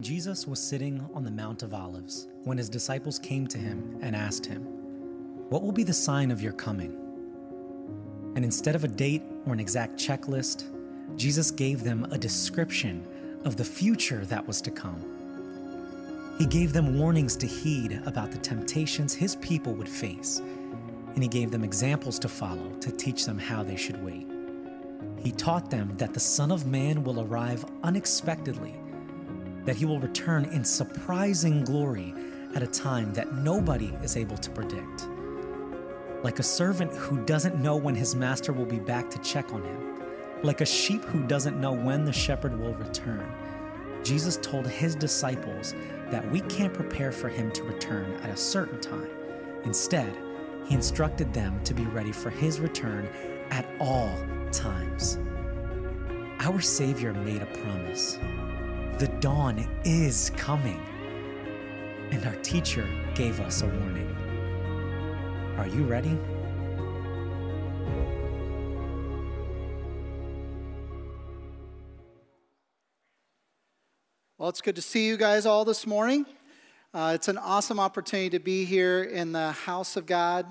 Jesus was sitting on the Mount of Olives when his disciples came to him and asked him, What will be the sign of your coming? And instead of a date or an exact checklist, Jesus gave them a description of the future that was to come. He gave them warnings to heed about the temptations his people would face, and he gave them examples to follow to teach them how they should wait. He taught them that the Son of Man will arrive unexpectedly that he will return in surprising glory at a time that nobody is able to predict. Like a servant who doesn't know when his master will be back to check on him, like a sheep who doesn't know when the shepherd will return, Jesus told his disciples that we can't prepare for him to return at a certain time. Instead, he instructed them to be ready for his return at all times. Our Savior made a promise the dawn is coming. And our teacher gave us a warning. Are you ready? Well, it's good to see you guys all this morning. Uh, it's an awesome opportunity to be here in the house of God,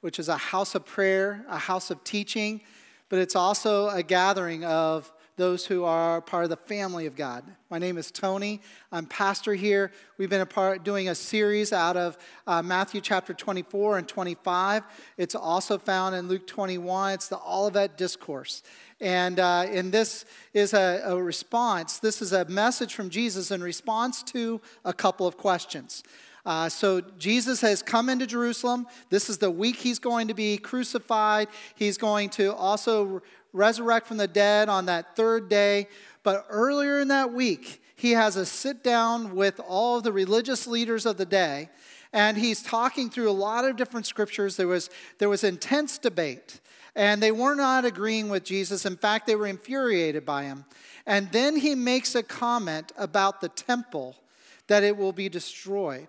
which is a house of prayer, a house of teaching, but it's also a gathering of those who are part of the family of God. My name is Tony. I'm pastor here. We've been a part doing a series out of uh, Matthew chapter 24 and 25. It's also found in Luke 21. It's the Olivet Discourse. And, uh, and this is a, a response. This is a message from Jesus in response to a couple of questions. Uh, so Jesus has come into Jerusalem. This is the week he's going to be crucified. He's going to also resurrect from the dead on that third day. But earlier in that week, he has a sit down with all of the religious leaders of the day, and he's talking through a lot of different scriptures. There was, there was intense debate, and they were not agreeing with Jesus. In fact, they were infuriated by him. And then he makes a comment about the temple that it will be destroyed.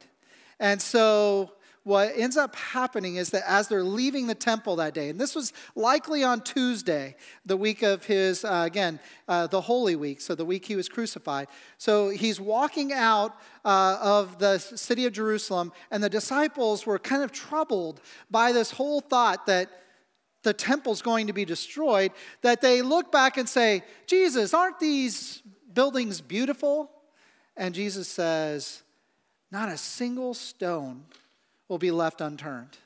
And so what ends up happening is that as they're leaving the temple that day, and this was likely on Tuesday, the week of his, uh, again, uh, the Holy Week, so the week he was crucified. So he's walking out uh, of the city of Jerusalem, and the disciples were kind of troubled by this whole thought that the temple's going to be destroyed, that they look back and say, Jesus, aren't these buildings beautiful? And Jesus says, Not a single stone will be left unturned.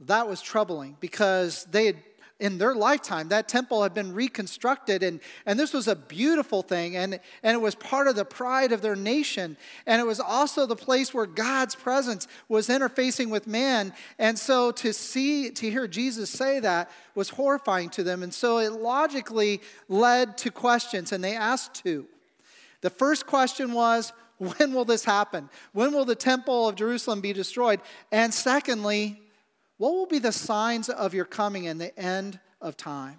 That was troubling because they had, in their lifetime, that temple had been reconstructed, and, and this was a beautiful thing, and, and it was part of the pride of their nation. And it was also the place where God's presence was interfacing with man. And so to see, to hear Jesus say that was horrifying to them. And so it logically led to questions, and they asked two. The first question was, when will this happen? When will the temple of Jerusalem be destroyed? And secondly, what will be the signs of your coming and the end of time?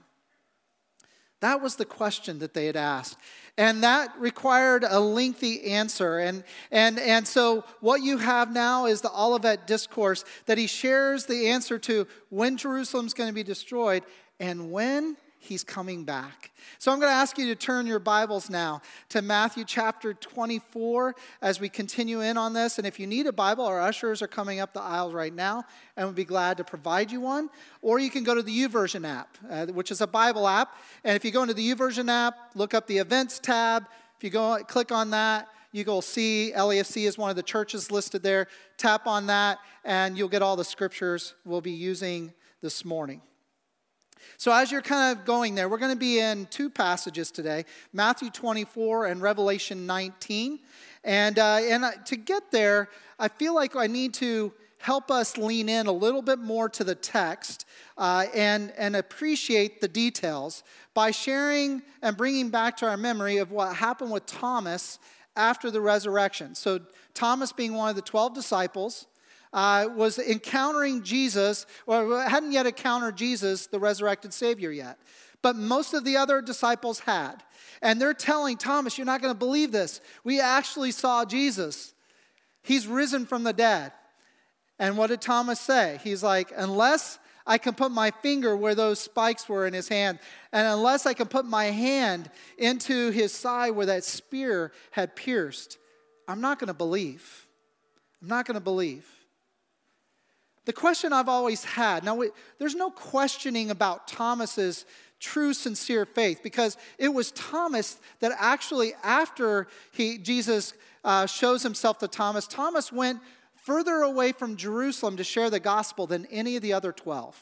That was the question that they had asked. And that required a lengthy answer. And, and, and so, what you have now is the Olivet Discourse that he shares the answer to when Jerusalem's going to be destroyed and when he's coming back. So I'm going to ask you to turn your Bibles now to Matthew chapter 24 as we continue in on this. And if you need a Bible, our ushers are coming up the aisle right now and we'll be glad to provide you one. Or you can go to the YouVersion app, uh, which is a Bible app. And if you go into the YouVersion app, look up the events tab. If you go click on that, you will see LAFC is one of the churches listed there. Tap on that, and you'll get all the scriptures we'll be using this morning. So, as you're kind of going there, we're going to be in two passages today Matthew 24 and Revelation 19. And, uh, and to get there, I feel like I need to help us lean in a little bit more to the text uh, and, and appreciate the details by sharing and bringing back to our memory of what happened with Thomas after the resurrection. So, Thomas being one of the 12 disciples, uh, was encountering Jesus, or hadn't yet encountered Jesus, the resurrected Savior, yet. But most of the other disciples had. And they're telling Thomas, You're not going to believe this. We actually saw Jesus. He's risen from the dead. And what did Thomas say? He's like, Unless I can put my finger where those spikes were in his hand. And unless I can put my hand into his side where that spear had pierced, I'm not going to believe. I'm not going to believe. The question I've always had now, there's no questioning about Thomas's true, sincere faith because it was Thomas that actually, after he, Jesus uh, shows himself to Thomas, Thomas went further away from Jerusalem to share the gospel than any of the other 12.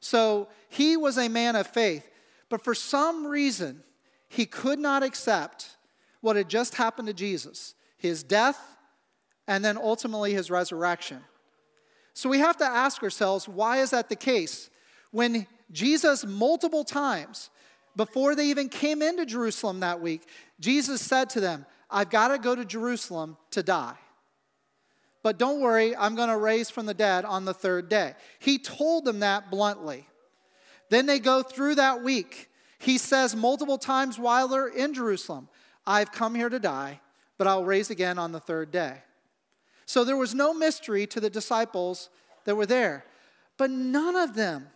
So he was a man of faith, but for some reason, he could not accept what had just happened to Jesus his death and then ultimately his resurrection. So we have to ask ourselves why is that the case? When Jesus, multiple times, before they even came into Jerusalem that week, Jesus said to them, I've got to go to Jerusalem to die. But don't worry, I'm going to raise from the dead on the third day. He told them that bluntly. Then they go through that week. He says multiple times while they're in Jerusalem, I've come here to die, but I'll raise again on the third day. So there was no mystery to the disciples that were there. But none of them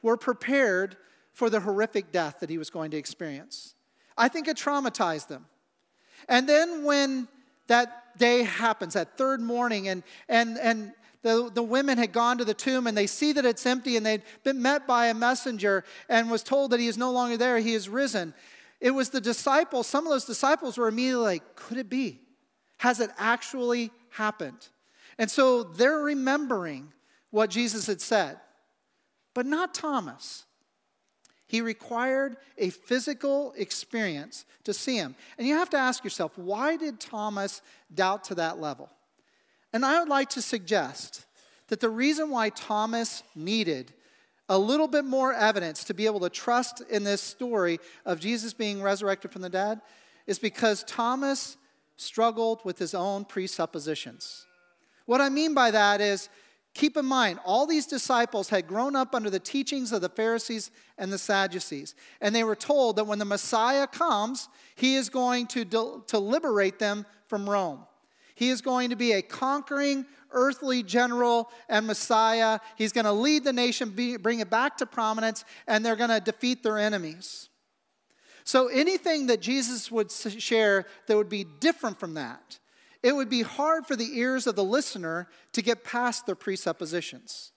were prepared for the horrific death that he was going to experience. I think it traumatized them. And then when that day happens, that third morning, and, and, and the, the women had gone to the tomb and they see that it's empty and they'd been met by a messenger and was told that he is no longer there, he is risen. It was the disciples, some of those disciples were immediately like, could it be? Has it actually happened? And so they're remembering what Jesus had said, but not Thomas. He required a physical experience to see him. And you have to ask yourself, why did Thomas doubt to that level? And I would like to suggest that the reason why Thomas needed a little bit more evidence to be able to trust in this story of Jesus being resurrected from the dead is because Thomas struggled with his own presuppositions. What I mean by that is Keep in mind, all these disciples had grown up under the teachings of the Pharisees and the Sadducees. And they were told that when the Messiah comes, he is going to, to liberate them from Rome. He is going to be a conquering earthly general and Messiah. He's going to lead the nation, be, bring it back to prominence, and they're going to defeat their enemies. So anything that Jesus would share that would be different from that it would be hard for the ears of the listener to get past their presuppositions.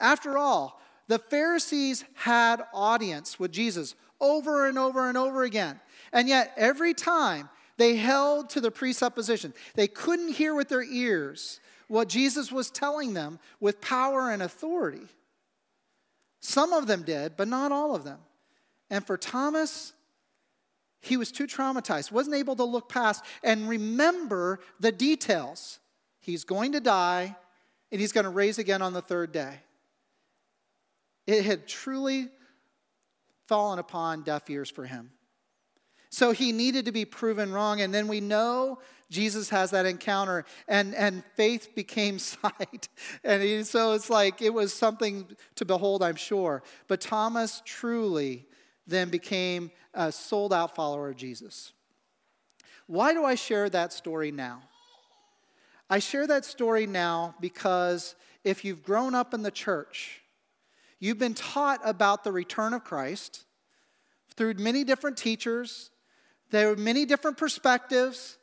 After all, the Pharisees had audience with Jesus over and over and over again. And yet, every time they held to the presupposition, they couldn't hear with their ears what Jesus was telling them with power and authority. Some of them did, but not all of them. And for Thomas, he was too traumatized, wasn't able to look past and remember the details. He's going to die and he's going to raise again on the third day. It had truly fallen upon deaf ears for him. So he needed to be proven wrong. And then we know Jesus has that encounter, and, and faith became sight. And he, so it's like it was something to behold, I'm sure. But Thomas truly then became a sold out follower of Jesus. Why do I share that story now? I share that story now because if you've grown up in the church, you've been taught about the return of Christ through many different teachers. There are many different perspectives.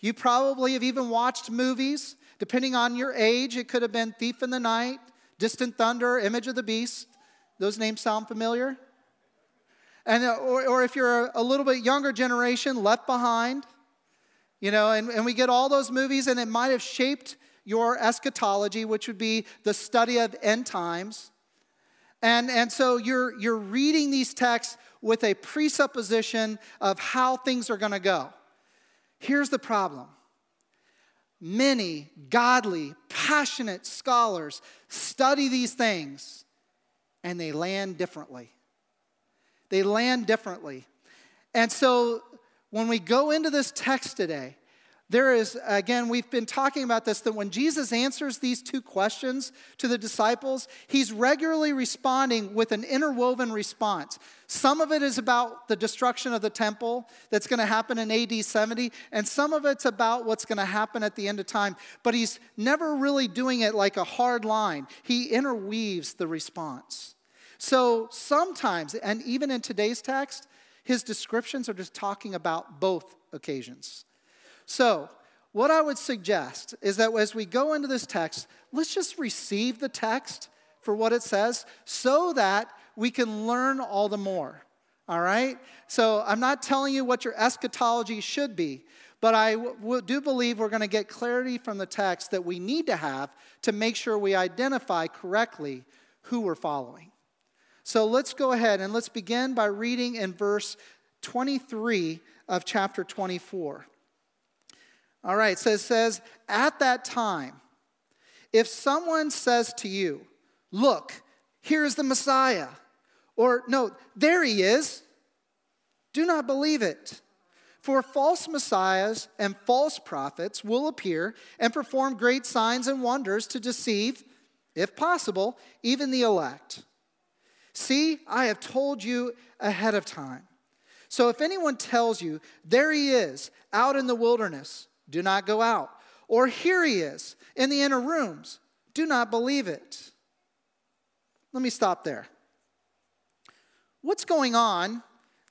You probably have even watched movies. Depending on your age, it could have been Thief in the Night, Distant Thunder, Image of the Beast. Those names sound familiar? And, uh, or, or if you're a little bit younger generation, Left Behind, you know, and, and we get all those movies, and it might have shaped your eschatology, which would be the study of end times. And, and so you're, you're reading these texts with a presupposition of how things are going to go. Here's the problem many godly, passionate scholars study these things and they land differently. They land differently. And so when we go into this text today, There is, again, we've been talking about this that when Jesus answers these two questions to the disciples, he's regularly responding with an interwoven response. Some of it is about the destruction of the temple that's going to happen in AD 70, and some of it's about what's going to happen at the end of time. But he's never really doing it like a hard line, he interweaves the response. So sometimes, and even in today's text, his descriptions are just talking about both occasions. So, what I would suggest is that as we go into this text, let's just receive the text for what it says so that we can learn all the more. All right? So, I'm not telling you what your eschatology should be, but I do believe we're going to get clarity from the text that we need to have to make sure we identify correctly who we're following. So let's go ahead and let's begin by reading in verse 23 of chapter 24. All right, so it says, At that time, if someone says to you, Look, here's the Messiah, or no, there he is, do not believe it. For false messiahs and false prophets will appear and perform great signs and wonders to deceive, if possible, even the elect. See, I have told you ahead of time. So if anyone tells you, There he is, out in the wilderness, do not go out. Or here he is in the inner rooms. Do not believe it. Let me stop there. What's going on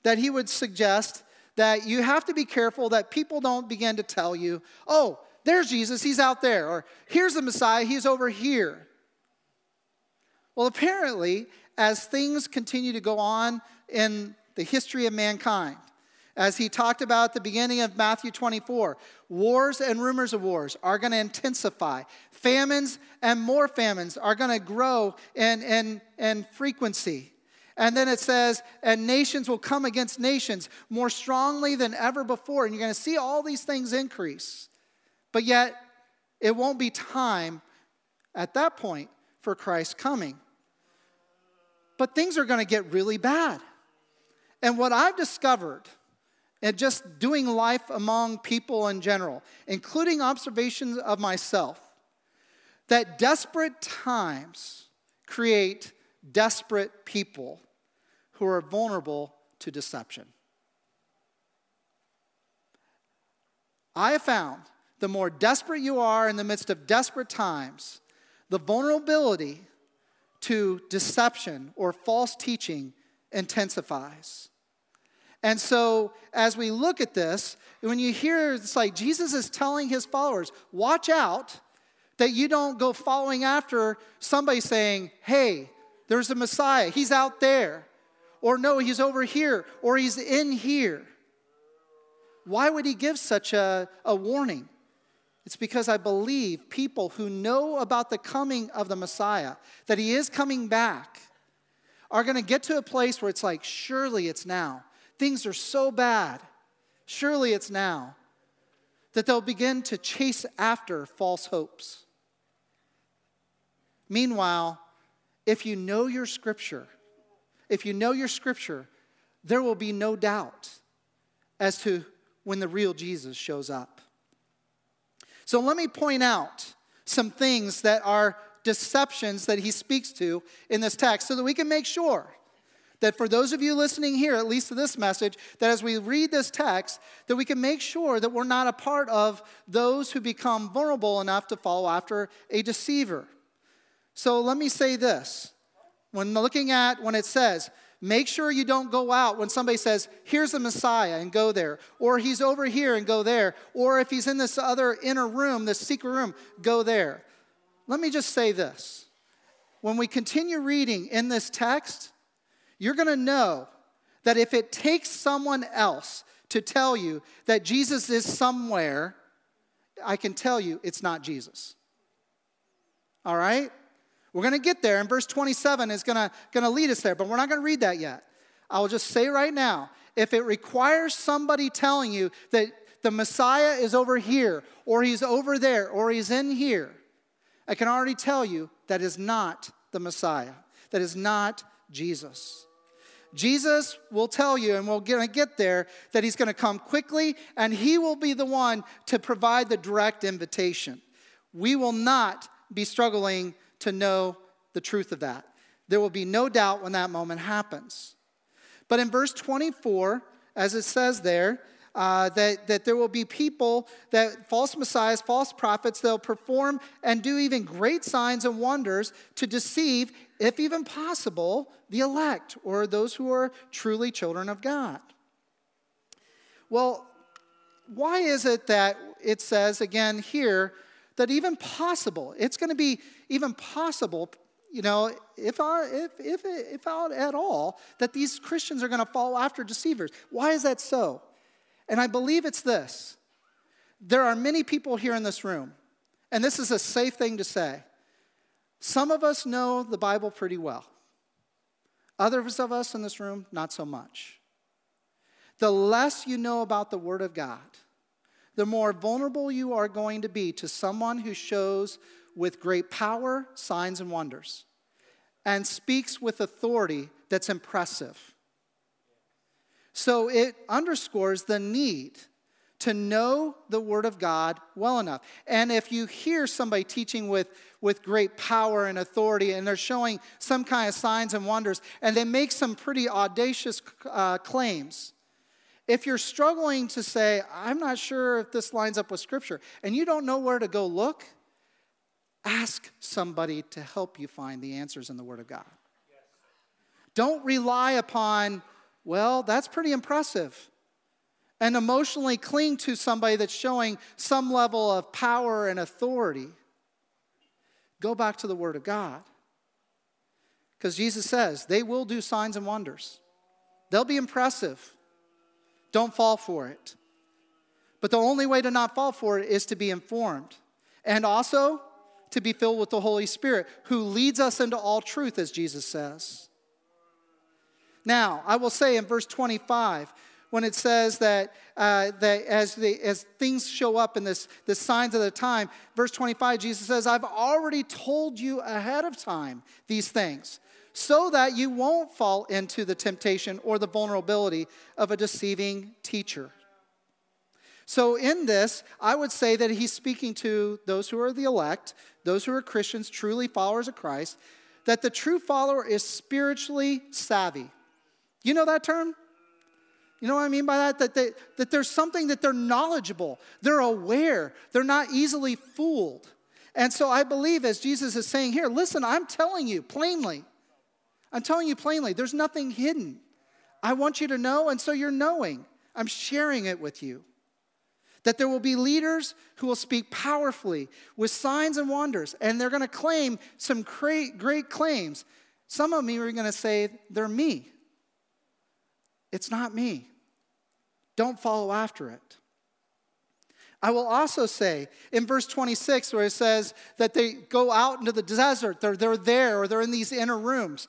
that he would suggest that you have to be careful that people don't begin to tell you, oh, there's Jesus, he's out there, or here's the Messiah, he's over here. Well, apparently, as things continue to go on in the history of mankind, as he talked about at the beginning of Matthew 24. Wars and rumors of wars are going to intensify. Famines and more famines are going to grow in, in, in frequency. And then it says, and nations will come against nations more strongly than ever before. And you're going to see all these things increase. But yet, it won't be time at that point for Christ's coming. But things are going to get really bad. And what I've discovered and just doing life among people in general, including observations of myself, that desperate times create desperate people who are vulnerable to deception. I have found the more desperate you are in the midst of desperate times, the vulnerability to deception or false teaching intensifies. And so, as we look at this, when you hear it's like Jesus is telling his followers, watch out that you don't go following after somebody saying, hey, there's a Messiah, he's out there. Or no, he's over here, or he's in here. Why would he give such a, a warning? It's because I believe people who know about the coming of the Messiah, that he is coming back, are going to get to a place where it's like, surely it's now. Things are so bad. Surely it's now. That they'll begin to chase after false hopes. Meanwhile, if you know your scripture, if you know your scripture, there will be no doubt as to when the real Jesus shows up. So let me point out some things that are deceptions that he speaks to in this text so that we can make sure that for those of you listening here, at least to this message, that as we read this text, that we can make sure that we're not a part of those who become vulnerable enough to follow after a deceiver. So let me say this. When looking at when it says, make sure you don't go out when somebody says, here's the Messiah and go there, or he's over here and go there, or if he's in this other inner room, this secret room, go there. Let me just say this. When we continue reading in this text, you're going to know that if it takes someone else to tell you that Jesus is somewhere, I can tell you it's not Jesus. All right? We're going to get there, and verse 27 is going to, lead us there, but we're not going to read that yet. I will just say right now if it requires somebody telling you that the Messiah is over here, or he's over there, or he's in here, I can already tell you that is not the Messiah. That is not Jesus. Jesus will tell you, and we're going to get there, that he's going to come quickly and he will be the one to provide the direct invitation. We will not be struggling to know the truth of that. There will be no doubt when that moment happens. But in verse 24, as it says there, uh, that, that there will be people that false messiahs, false prophets, they'll perform and do even great signs and wonders to deceive, if even possible, the elect or those who are truly children of God. Well, why is it that it says again here that even possible, it's going to be even possible, you know, if, if, if, if at all, that these Christians are going to follow after deceivers? Why is that so? And I believe it's this there are many people here in this room, and this is a safe thing to say. Some of us know the Bible pretty well, others of us in this room, not so much. The less you know about the Word of God, the more vulnerable you are going to be to someone who shows with great power, signs, and wonders, and speaks with authority that's impressive. So it underscores the need to know the Word of God well enough. And if you hear somebody teaching with, with great power and authority, and they're showing some kind of signs and wonders, and they make some pretty audacious uh, claims, if you're struggling to say, I'm not sure if this lines up with Scripture, and you don't know where to go look, ask somebody to help you find the answers in the Word of God. Don't rely upon well, that's pretty impressive. And emotionally cling to somebody that's showing some level of power and authority. Go back to the Word of God. Because Jesus says they will do signs and wonders, they'll be impressive. Don't fall for it. But the only way to not fall for it is to be informed and also to be filled with the Holy Spirit, who leads us into all truth, as Jesus says. Now, I will say in verse 25, when it says that, uh, that as, the, as things show up in this, the signs of the time, verse 25, Jesus says, I've already told you ahead of time these things so that you won't fall into the temptation or the vulnerability of a deceiving teacher. So, in this, I would say that he's speaking to those who are the elect, those who are Christians, truly followers of Christ, that the true follower is spiritually savvy. You know that term? You know what I mean by that? That, they, that there's something that they're knowledgeable, they're aware, they're not easily fooled. And so I believe, as Jesus is saying here, listen, I'm telling you plainly, I'm telling you plainly, there's nothing hidden. I want you to know, and so you're knowing. I'm sharing it with you. That there will be leaders who will speak powerfully with signs and wonders, and they're to claim some great, great claims. Some of me are to say they're me. It's not me. Don't follow after it. I will also say in verse 26, where it says that they go out into the desert, they're, they're there, or they're in these inner rooms.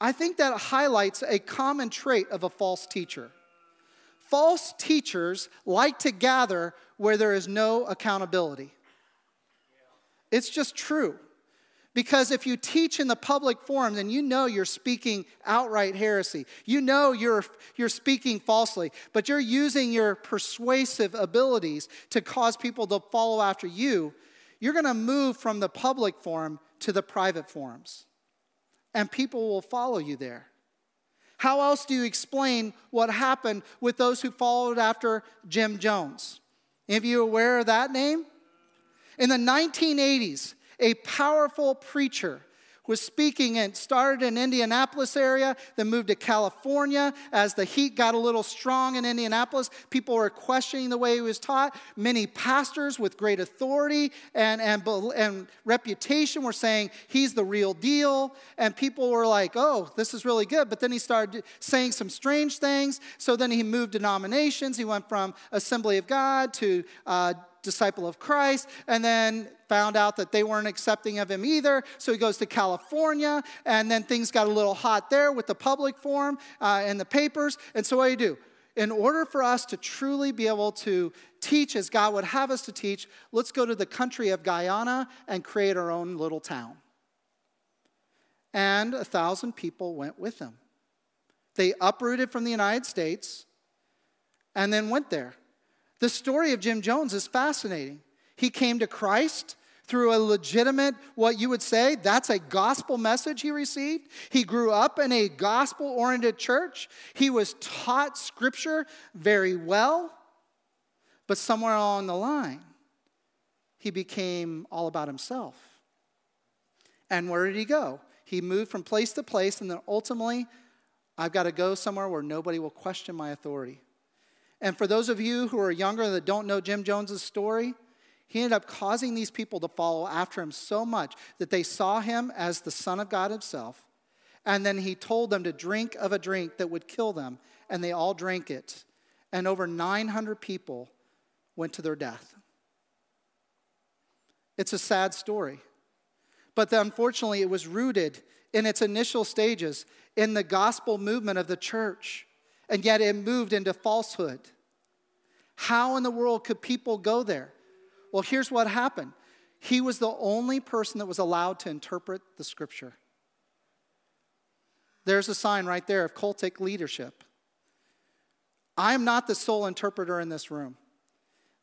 I think that highlights a common trait of a false teacher. False teachers like to gather where there is no accountability. It's just true. Because if you teach in the public forum, then you know you're speaking outright heresy. You know you're, you're speaking falsely, but you're using your persuasive abilities to cause people to follow after you. You're going to move from the public forum to the private forums, and people will follow you there. How else do you explain what happened with those who followed after Jim Jones? Any of you aware of that name? In the 1980s, a powerful preacher was speaking and started in Indianapolis area, then moved to California. As the heat got a little strong in Indianapolis, people were questioning the way he was taught. Many pastors with great authority and, and, and reputation were saying he's the real deal. And people were like, oh, this is really good. But then he started saying some strange things. So then he moved denominations. He went from Assembly of God to uh, disciple of Christ, and then found out that they weren't accepting of him either. So he goes to California, and then things got a little hot there with the public forum uh, and the papers. And so what do you do? In order for us to truly be able to teach as God would have us to teach, let's go to the country of Guyana and create our own little town. And a thousand people went with him. They uprooted from the United States and then went there. The story of Jim Jones is fascinating. He came to Christ through a legitimate, what you would say, that's a gospel message he received. He grew up in a gospel oriented church. He was taught scripture very well. But somewhere along the line, he became all about himself. And where did he go? He moved from place to place, and then ultimately, I've got to go somewhere where nobody will question my authority. And for those of you who are younger that don't know Jim Jones's story, he ended up causing these people to follow after him so much that they saw him as the Son of God himself. And then he told them to drink of a drink that would kill them, and they all drank it. And over 900 people went to their death. It's a sad story. But unfortunately, it was rooted in its initial stages in the gospel movement of the church, and yet it moved into falsehood. How in the world could people go there? Well, here's what happened he was the only person that was allowed to interpret the scripture. There's a sign right there of cultic leadership. I am not the sole interpreter in this room.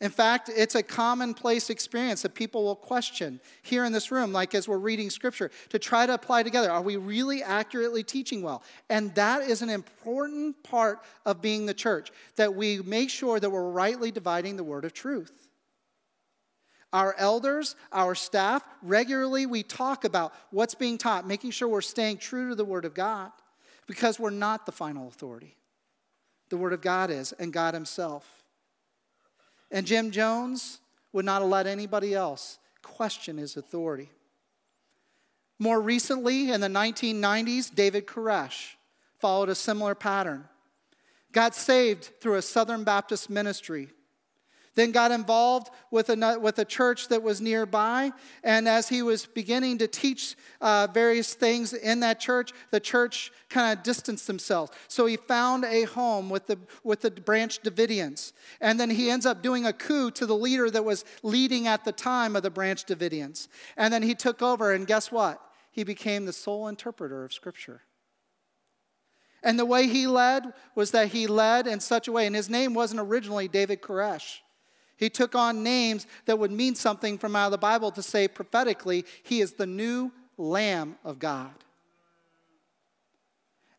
In fact, it's a commonplace experience that people will question here in this room, like as we're reading scripture, to try to apply together. Are we really accurately teaching well? And that is an important part of being the church, that we make sure that we're rightly dividing the word of truth. Our elders, our staff, regularly we talk about what's being taught, making sure we're staying true to the word of God, because we're not the final authority. The word of God is, and God Himself. And Jim Jones would not let anybody else question his authority. More recently, in the 1990s, David Koresh followed a similar pattern. Got saved through a Southern Baptist ministry then got involved with a, with a church that was nearby. And as he was beginning to teach uh, various things in that church, the church kind of distanced themselves. So he found a home with the, with the Branch Davidians. And then he ends up doing a coup to the leader that was leading at the time of the Branch Davidians. And then he took over, and guess what? He became the sole interpreter of Scripture. And the way he led was that he led in such a way, and his name wasn't originally David Koresh. He took on names that would mean something from out of the Bible to say prophetically, He is the new Lamb of God.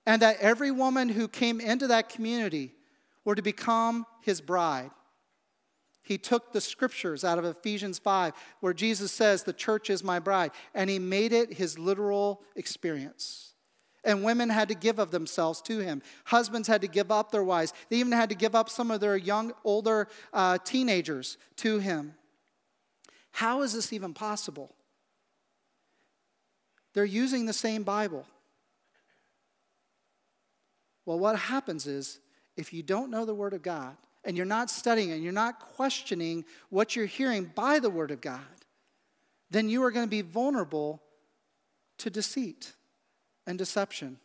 And that every woman who came into that community were to become His bride. He took the scriptures out of Ephesians 5, where Jesus says, The church is my bride, and he made it his literal experience and women had to give of themselves to him. Husbands had to give up their wives. They even had to give up some of their young, older uh, teenagers to him. How is this even possible? They're using the same Bible. Well, what happens is if you don't know the Word of God and you're not studying and you're not questioning what you're hearing by the Word of God, then you are going to be vulnerable to deceit and deception.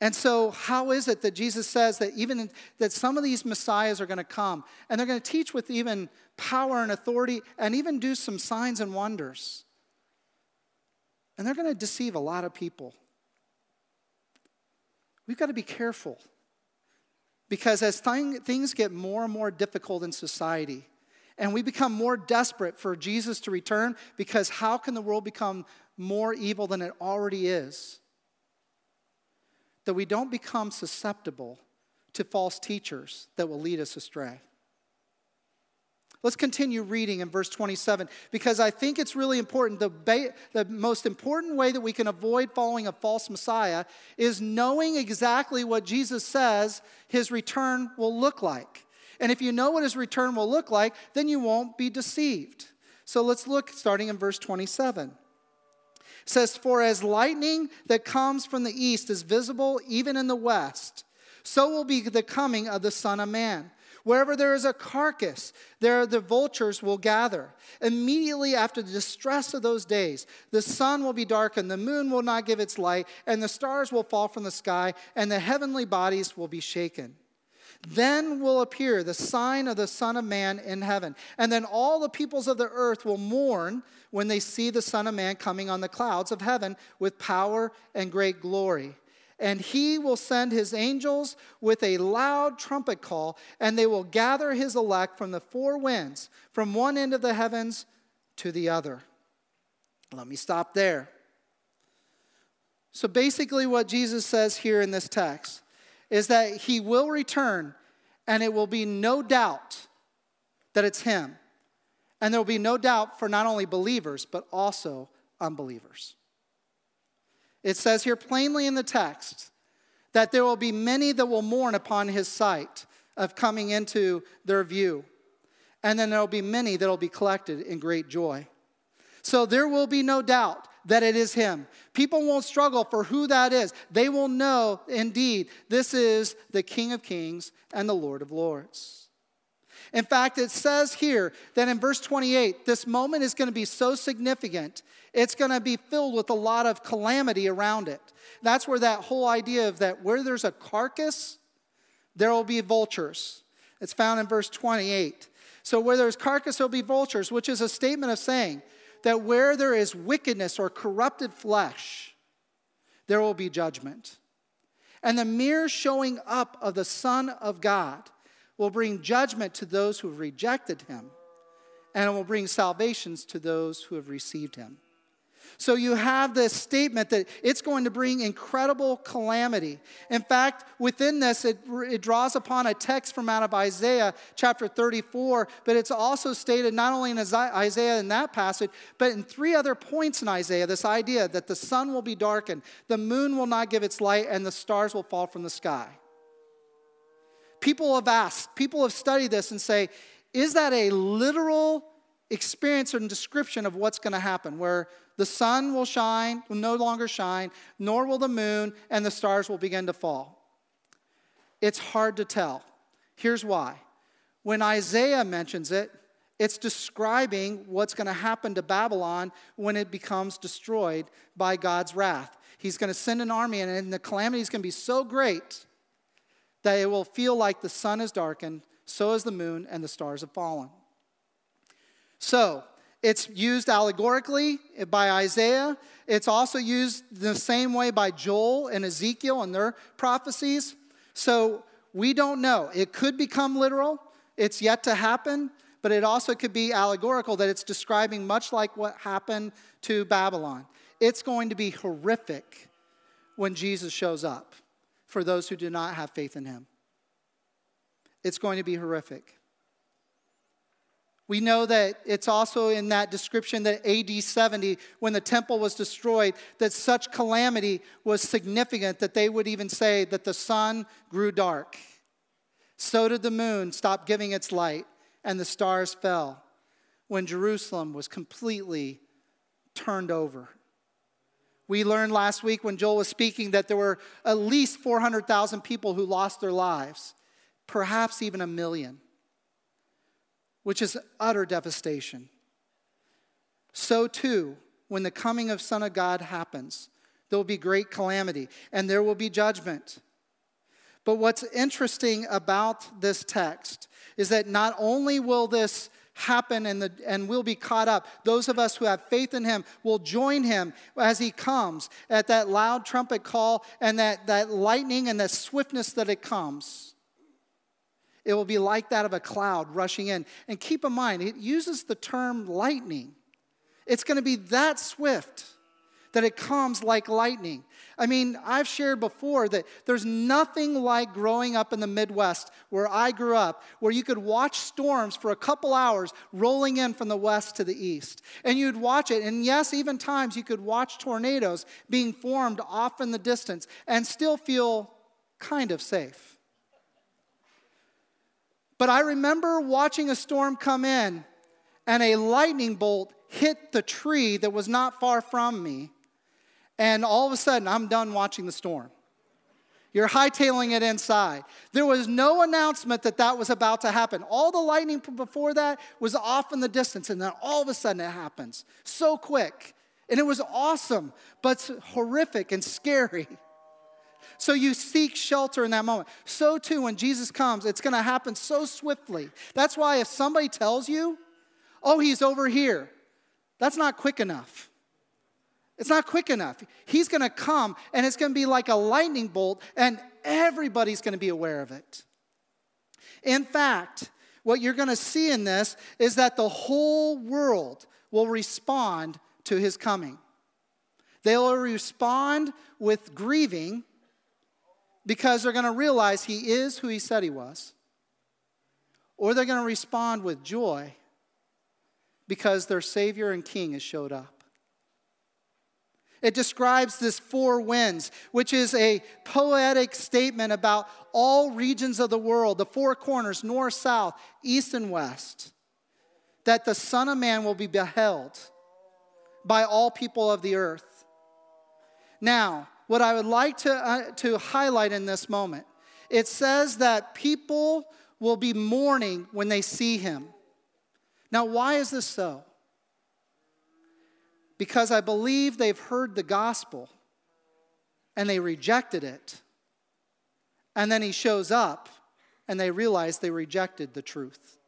And so, how is it that Jesus says that even that some of these messiahs are going to come and they're going to teach with even power and authority and even do some signs and wonders? And they're going to deceive a lot of people. We've got to be careful because as thing, things get more and more difficult in society, and we become more desperate for Jesus to return because how can the world become more evil than it already is. That we don't become susceptible to false teachers that will lead us astray. Let's continue reading in verse 27 because I think it's really important. The, ba- the most important way that we can avoid following a false Messiah is knowing exactly what Jesus says his return will look like. And if you know what his return will look like, then you won't be deceived. So let's look starting in verse 27 says, For as lightning that comes from the east is visible even in the west, so will be the coming of the Son of Man. Wherever there is a carcass, there the vultures will gather. Immediately after the distress of those days, the sun will be darkened, the moon will not give its light, and the stars will fall from the sky, and the heavenly bodies will be shaken. Then will appear the sign of the Son of Man in heaven. And then all the peoples of the earth will mourn when they see the Son of Man coming on the clouds of heaven with power and great glory. and he will send his angels with a loud trumpet call, and they will gather his elect from the four winds, from one end of the heavens to the other. Let me stop there. So basically, what Jesus says here in this text is that he will return, and it will be no doubt that it's him. And there will be no doubt for not only believers, but also unbelievers. It says here plainly in the text that there will be many that will mourn upon his sight of coming into their view. And then there will be many that will be collected in great joy. So there will be no doubt that it is him. People won't struggle for who that is. They will know indeed this is the King of Kings and the Lord of Lords. In fact, it says here that in verse 28, this moment is going to be so significant, it's going to be filled with a lot of calamity around it. That's where that whole idea of that where there's a carcass, there will be vultures. It's found in verse 28. So where there's carcass, there'll be vultures, which is a statement of saying that where there is wickedness or corrupted flesh, there will be judgment. And the mere showing up of the Son of God will bring judgment to those who have rejected him, and it will bring salvations to those who have received him. So you have this statement that it's going to bring incredible calamity. In fact, within this, it, it draws upon a text from out of Isaiah chapter 34, but it's also stated not only in Isaiah in that passage, but in three other points in Isaiah this idea that the sun will be darkened, the moon will not give its light, and the stars will fall from the sky. People have asked, people have studied this and say, is that a literal experience and description of what's going to happen, where the sun will shine, will no longer shine, nor will the moon, and the stars will begin to fall. It's hard to tell. Here's why. When Isaiah mentions it, it's describing what's going to happen to Babylon when it becomes destroyed by God's wrath. He's going to send an army, and the calamity is going to be so great that it will feel like the sun is darkened, so is the moon, and the stars have fallen. So, it's used allegorically by Isaiah. It's also used the same way by Joel and Ezekiel and their prophecies. So we don't know. It could become literal, it's yet to happen, but it also could be allegorical that it's describing much like what happened to Babylon. It's going to be horrific when Jesus shows up for those who do not have faith in him. It's going to be horrific. We know that it's also in that description that AD 70, when the temple was destroyed, that such calamity was significant that they would even say that the sun grew dark. So did the moon stop giving its light, and the stars fell when Jerusalem was completely turned over. We learned last week when Joel was speaking that there were at least 400,000 people who lost their lives, perhaps even a million which is utter devastation. So, too, when the coming of Son of God happens, there will be great calamity and there will be judgment. But what's interesting about this text is that not only will this happen and, the, and we'll be caught up, those of us who have faith in him will join him as he comes at that loud trumpet call and that, that lightning and the swiftness that it comes. It will be like that of a cloud rushing in. And keep in mind, it uses the term lightning. It's going to be that swift that it comes like lightning. I mean, I've shared before that there's nothing like growing up in the Midwest where I grew up, where you could watch storms for a couple hours rolling in from the west to the east. And you'd watch it, and yes, even times you could watch tornadoes being formed off in the distance and still feel kind of safe. But I remember watching a storm come in and a lightning bolt hit the tree that was not far from me. And all of a sudden, I'm done watching the storm. You're hightailing it inside. There was no announcement that that was about to happen. All the lightning before that was off in the distance, and then all of a sudden it happens so quick. And it was awesome, but horrific and scary. So you seek shelter in that moment. So too, when Jesus comes, it's going to happen so swiftly. That's why if somebody tells you, oh, he's over here, that's not quick enough. It's not quick enough. He's going to come and it's going to be like a lightning bolt, and everybody's going to be aware of it. In fact, what you're going to see in this is that the whole world will respond to his coming. They will respond with grieving because they're going to realize he is who he said he was. Or they're going to respond with joy because their Savior and King has showed up. It describes this four winds, which is a poetic statement about all regions of the world, the four corners, north, south, east, and west, that the Son of Man will be beheld by all people of the earth. Now, what I would like to, uh, to highlight in this moment, it says that people will be mourning when they see him. Now, why is this so? because I believe they've heard the gospel and they rejected it. And then he shows up and they realize they rejected the truth.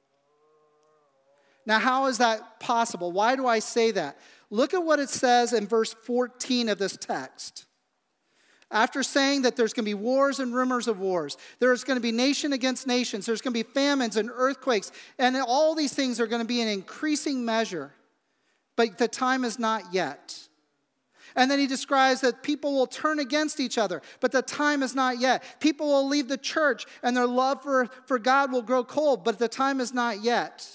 Now, how is that possible? Why do I say that? Look at what it says in verse 14 of this text. After saying that there's going to be wars and rumors of wars, there's going to be nation against nations, there's going to be famines and earthquakes, and all these things are going to be in increasing measure but the time is not yet. And then he describes that people will turn against each other, but the time is not yet. People will leave the church and their love for, for God will grow cold, but the time is not yet.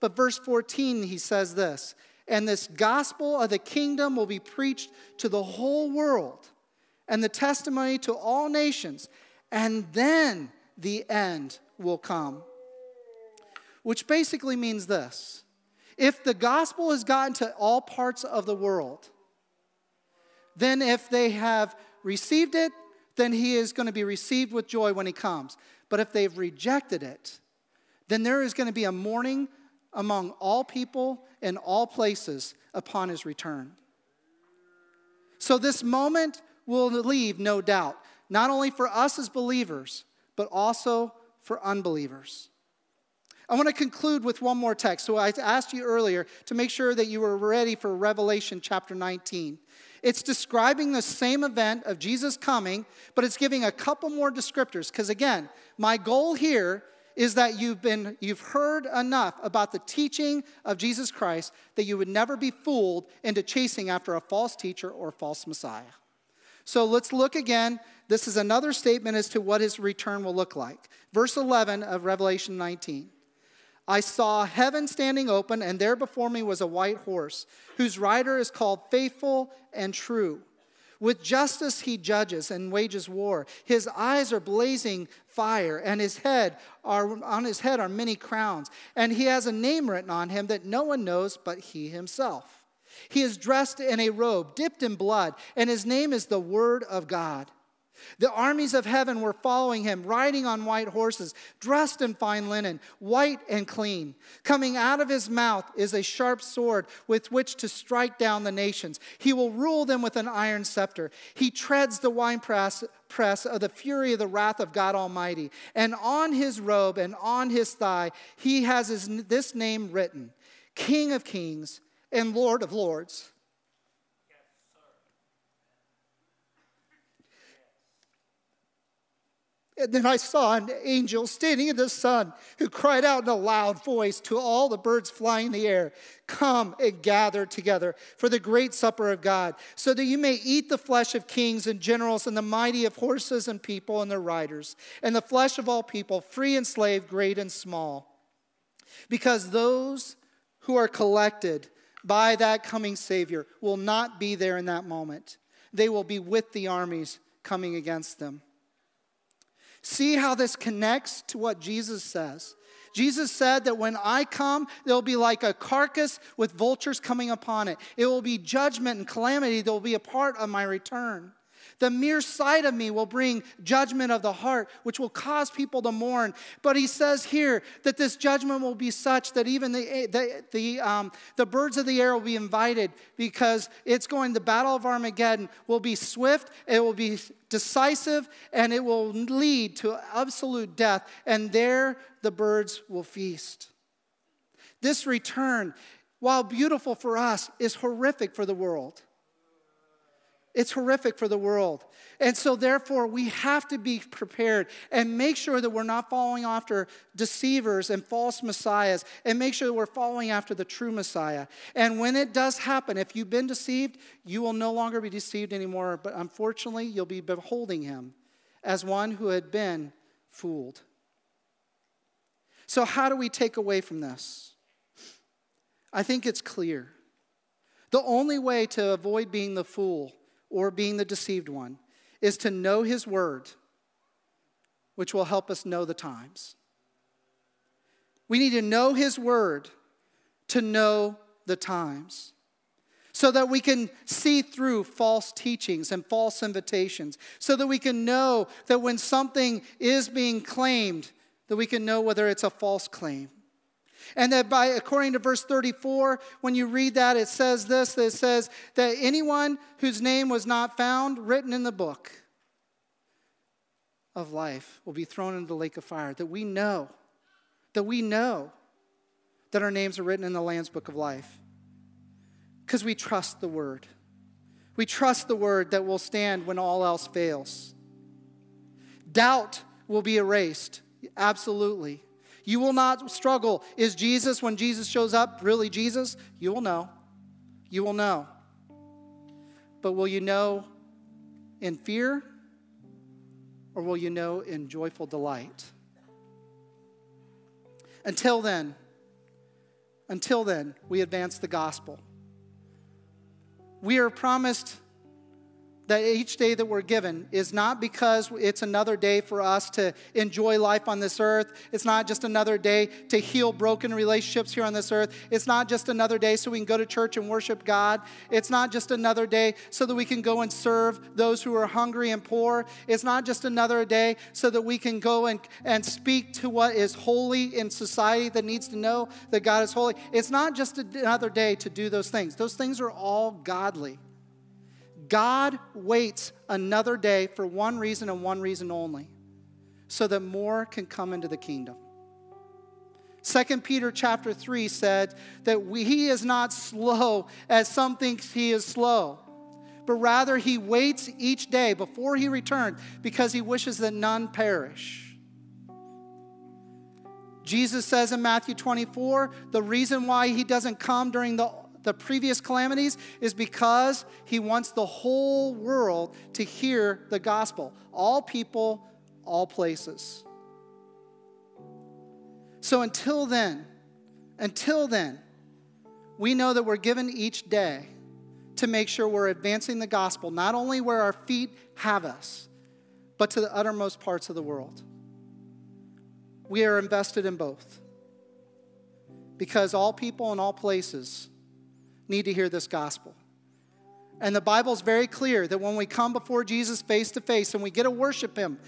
But verse 14, he says this And this gospel of the kingdom will be preached to the whole world, and the testimony to all nations, and then the end will come. Which basically means this if the gospel has gotten to all parts of the world, then if they have received it, then he is going to be received with joy when he comes. But if they've rejected it, then there is going to be a mourning among all people in all places upon his return. So this moment will leave no doubt, not only for us as believers, but also for unbelievers. I want to conclude with one more text. So I asked you earlier to make sure that you were ready for Revelation chapter 19. It's describing the same event of Jesus coming, but it's giving a couple more descriptors. Because again, my goal here is that you've been you've heard enough about the teaching of Jesus Christ that you would never be fooled into chasing after a false teacher or false Messiah. So let's look again. This is another statement as to what his return will look like. Verse 11 of Revelation 19. I saw heaven standing open, and there before me was a white horse, whose rider is called Faithful and True. With justice he judges and wages war. His eyes are blazing fire, and his head are, on his head are many crowns. And he has a name written on him that no one knows but he himself. He is dressed in a robe dipped in blood, and his name is the Word of God. The armies of heaven were following him, riding on white horses, dressed in fine linen, white and clean. Coming out of his mouth is a sharp sword with which to strike down the nations. He will rule them with an iron scepter. He treads the winepress press of the fury of the wrath of God Almighty. And on his robe and on his thigh, he has his, this name written King of Kings and Lord of Lords. And then I saw an angel standing in the sun who cried out in a loud voice to all the birds flying in the air Come and gather together for the great supper of God, so that you may eat the flesh of kings and generals and the mighty of horses and people and their riders, and the flesh of all people, free and slave, great and small. Because those who are collected by that coming Savior will not be there in that moment, they will be with the armies coming against them. See how this connects to what Jesus says. Jesus said that when I come, there'll be like a carcass with vultures coming upon it. It will be judgment and calamity that will be a part of my return. The mere sight of me will bring judgment of the heart, which will cause people to mourn. But he says here that this judgment will be such that even the, the, the, um, the birds of the air will be invited because it's going, the battle of Armageddon will be swift, it will be decisive, and it will lead to absolute death. And there the birds will feast. This return, while beautiful for us, is horrific for the world. It's horrific for the world. And so, therefore, we have to be prepared and make sure that we're not following after deceivers and false messiahs and make sure that we're following after the true Messiah. And when it does happen, if you've been deceived, you will no longer be deceived anymore. But unfortunately, you'll be beholding him as one who had been fooled. So, how do we take away from this? I think it's clear. The only way to avoid being the fool or being the deceived one is to know His Word, which will help us know the times. We need to know His Word to know the times so that we can see through false teachings and false invitations, so that we can know that when something is being claimed, that we can know whether it's a false claim. And that by according to verse 34, when you read that, it says this that it says that anyone whose name was not found written in the book of life will be thrown into the lake of fire. That we know, that we know that our names are written in the Lamb's book of life. Because we trust the word. We trust the word that will stand when all else fails. Doubt will be erased, absolutely. You will not struggle. Is Jesus, when Jesus shows up, really Jesus? You will know. You will know. But will you know in fear or will you know in joyful delight? Until then, until then, we advance the gospel. We are promised that each day that we're given is not because it's another day for us to enjoy life on this earth. It's not just another day to heal broken relationships here on this earth. It's not just another day so we can go to church and worship God. It's not just another day so that we can go and serve those who are hungry and poor. It's not just another day so that we can go and, and speak to what is holy in society that needs to know that God is holy. It's not just another day to do those things, those things are all godly. God waits another day for one reason and one reason only so that more can come into the kingdom. 2 Peter chapter 3 said that we, he is not slow as some think he is slow, but rather he waits each day before he returns because he wishes that none perish. Jesus says in Matthew 24, the reason why he doesn't come during the the previous calamities is because he wants the whole world to hear the gospel. All people, all places. So until then, until then, we know that we're given each day to make sure we're advancing the gospel, not only where our feet have us, but to the uttermost parts of the world. We are invested in both. Because all people in all places need to hear this gospel. And the Bible is very clear that when we come before Jesus face to face and we get to worship him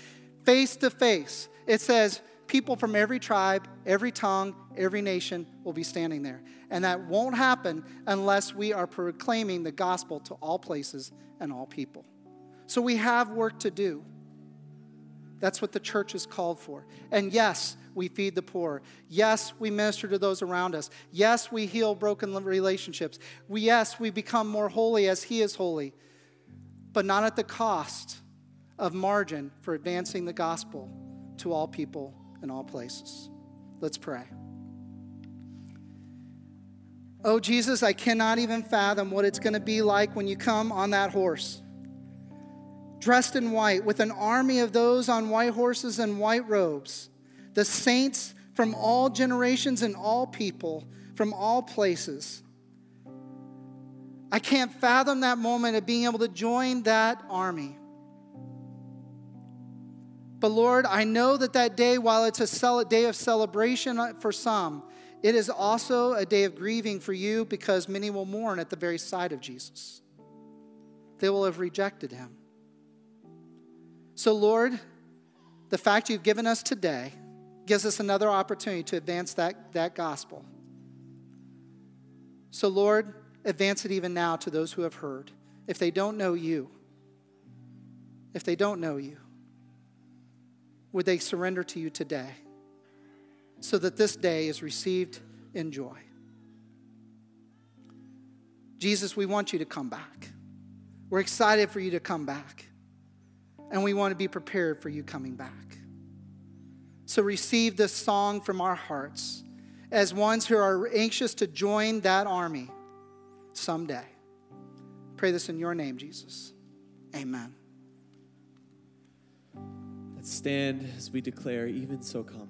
face to face, it says people from every tribe, every tongue, every nation will be standing there. And that won't happen unless we are proclaiming the gospel to all places and all people. So we have work to do. That's what the church is called for. And yes, we feed the poor. Yes, we minister to those around us. Yes, we heal broken relationships. We, yes, we become more holy as He is holy, but not at the cost of margin for advancing the gospel to all people in all places. Let's pray. Oh, Jesus, I cannot even fathom what it's going to be like when you come on that horse dressed in white, with an army of those on white horses and white robes, the saints from all generations and all people, from all places. I can't fathom that moment of being able to join that army. But Lord, I know that that day, while it's a day of celebration for some, it is also a day of grieving for you because many will mourn at the very sight of Jesus. They will have rejected him. So, Lord, the fact you've given us today gives us another opportunity to advance that, that gospel. So, Lord, advance it even now to those who have heard. If they don't know you, if they don't know you, would they surrender to you today so that this day is received in joy? Jesus, we want you to come back. We're excited for you to come back. And we want to be prepared for you coming back. So receive this song from our hearts as ones who are anxious to join that army someday. Pray this in your name, Jesus. Amen. Let's stand as we declare, even so come.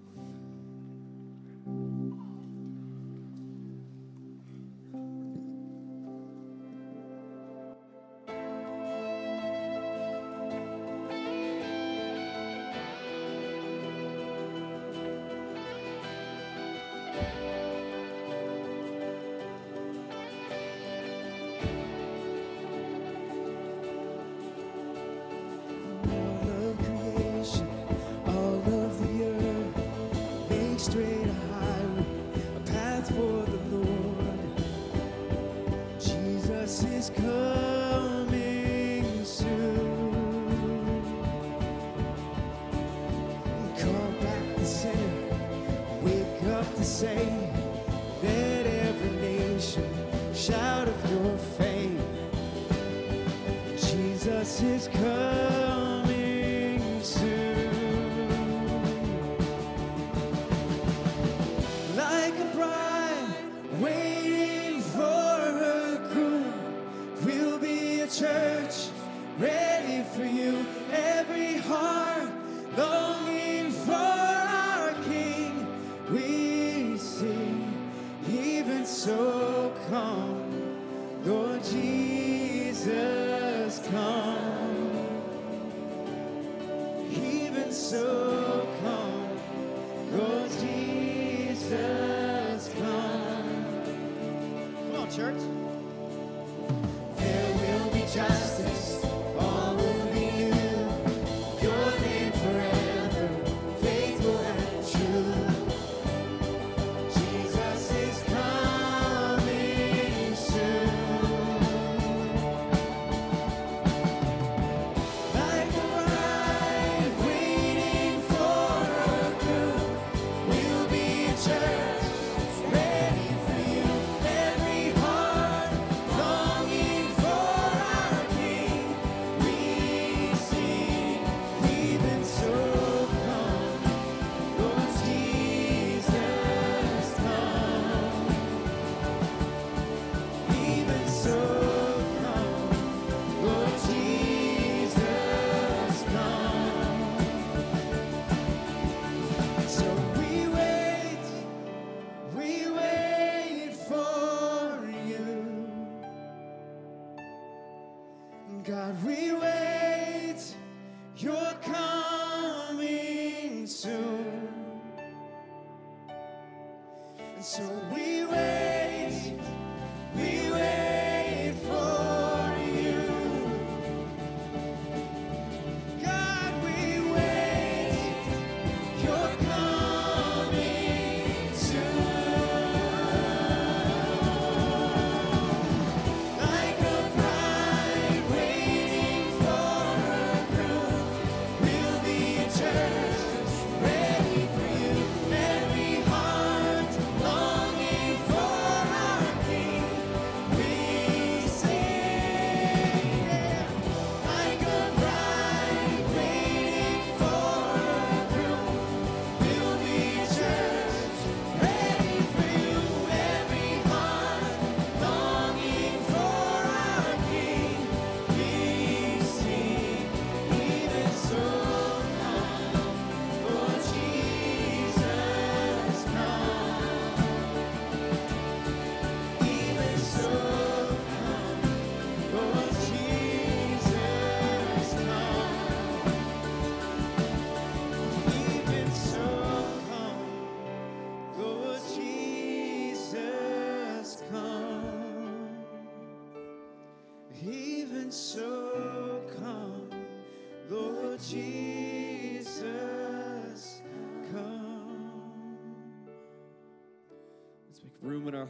so come.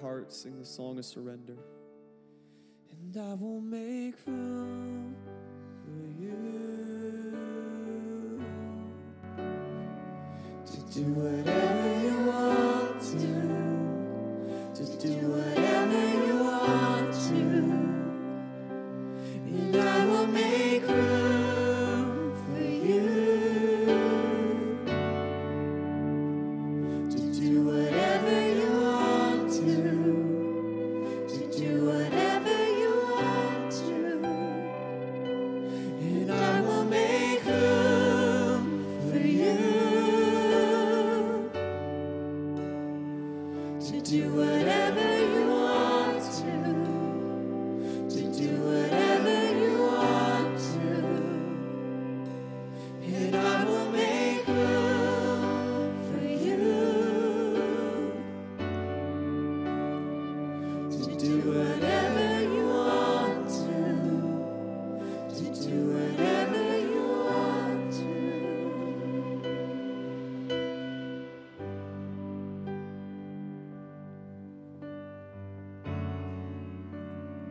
Heart sing the song of surrender. And I will make room for you to do whatever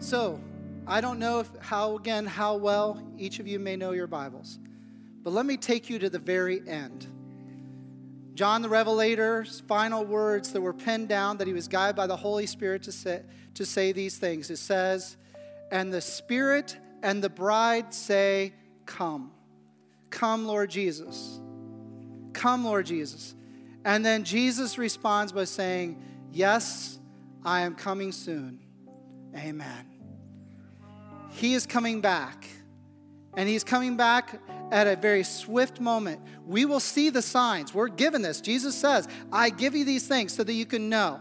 So, I don't know if how again how well each of you may know your Bibles. But let me take you to the very end. John the Revelator's final words that were penned down that he was guided by the Holy Spirit to say, to say these things. It says, And the Spirit and the bride say, Come. Come, Lord Jesus. Come, Lord Jesus. And then Jesus responds by saying, Yes, I am coming soon. Amen. He is coming back. And he's coming back at a very swift moment. We will see the signs. We're given this. Jesus says, I give you these things so that you can know.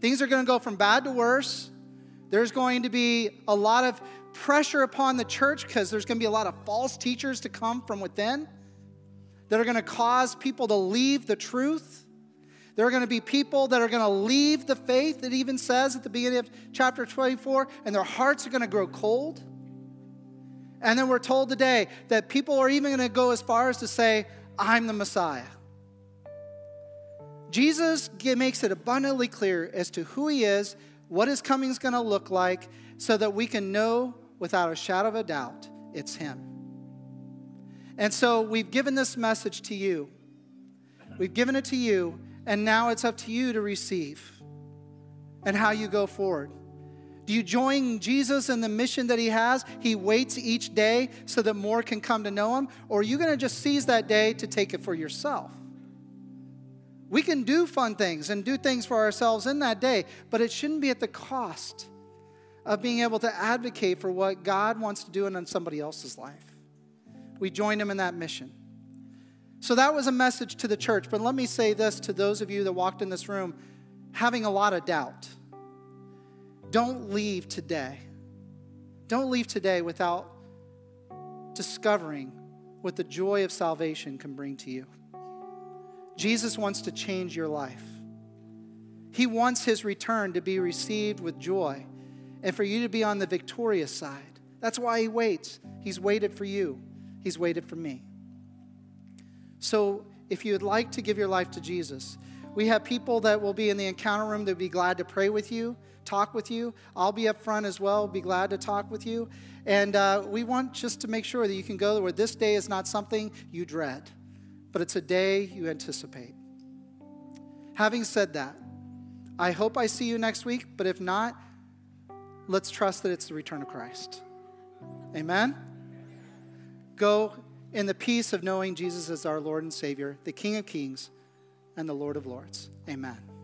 Things are going to go from bad to worse. There's going to be a lot of pressure upon the church because there's going to be a lot of false teachers to come from within that are going to cause people to leave the truth. There are going to be people that are going to leave the faith, it even says at the beginning of chapter 24, and their hearts are going to grow cold. And then we're told today that people are even going to go as far as to say, I'm the Messiah. Jesus makes it abundantly clear as to who he is, what his coming is going to look like, so that we can know without a shadow of a doubt it's him. And so we've given this message to you. We've given it to you, and now it's up to you to receive and how you go forward. Do you join Jesus in the mission that he has? He waits each day so that more can come to know him? Or are you going to just seize that day to take it for yourself? We can do fun things and do things for ourselves in that day, but it shouldn't be at the cost of being able to advocate for what God wants to do in somebody else's life. We join him in that mission. So that was a message to the church. But let me say this to those of you that walked in this room having a lot of doubt. Don't leave today. Don't leave today without discovering what the joy of salvation can bring to you. Jesus wants to change your life. He wants his return to be received with joy and for you to be on the victorious side. That's why he waits. He's waited for you, he's waited for me. So, if you would like to give your life to Jesus, we have people that will be in the encounter room that would be glad to pray with you, talk with you. I'll be up front as well, be glad to talk with you. And uh, we want just to make sure that you can go where this day is not something you dread, but it's a day you anticipate. Having said that, I hope I see you next week, but if not, let's trust that it's the return of Christ. Amen? Go in the peace of knowing Jesus as our Lord and Savior, the King of Kings and the Lord of Lords. Amen.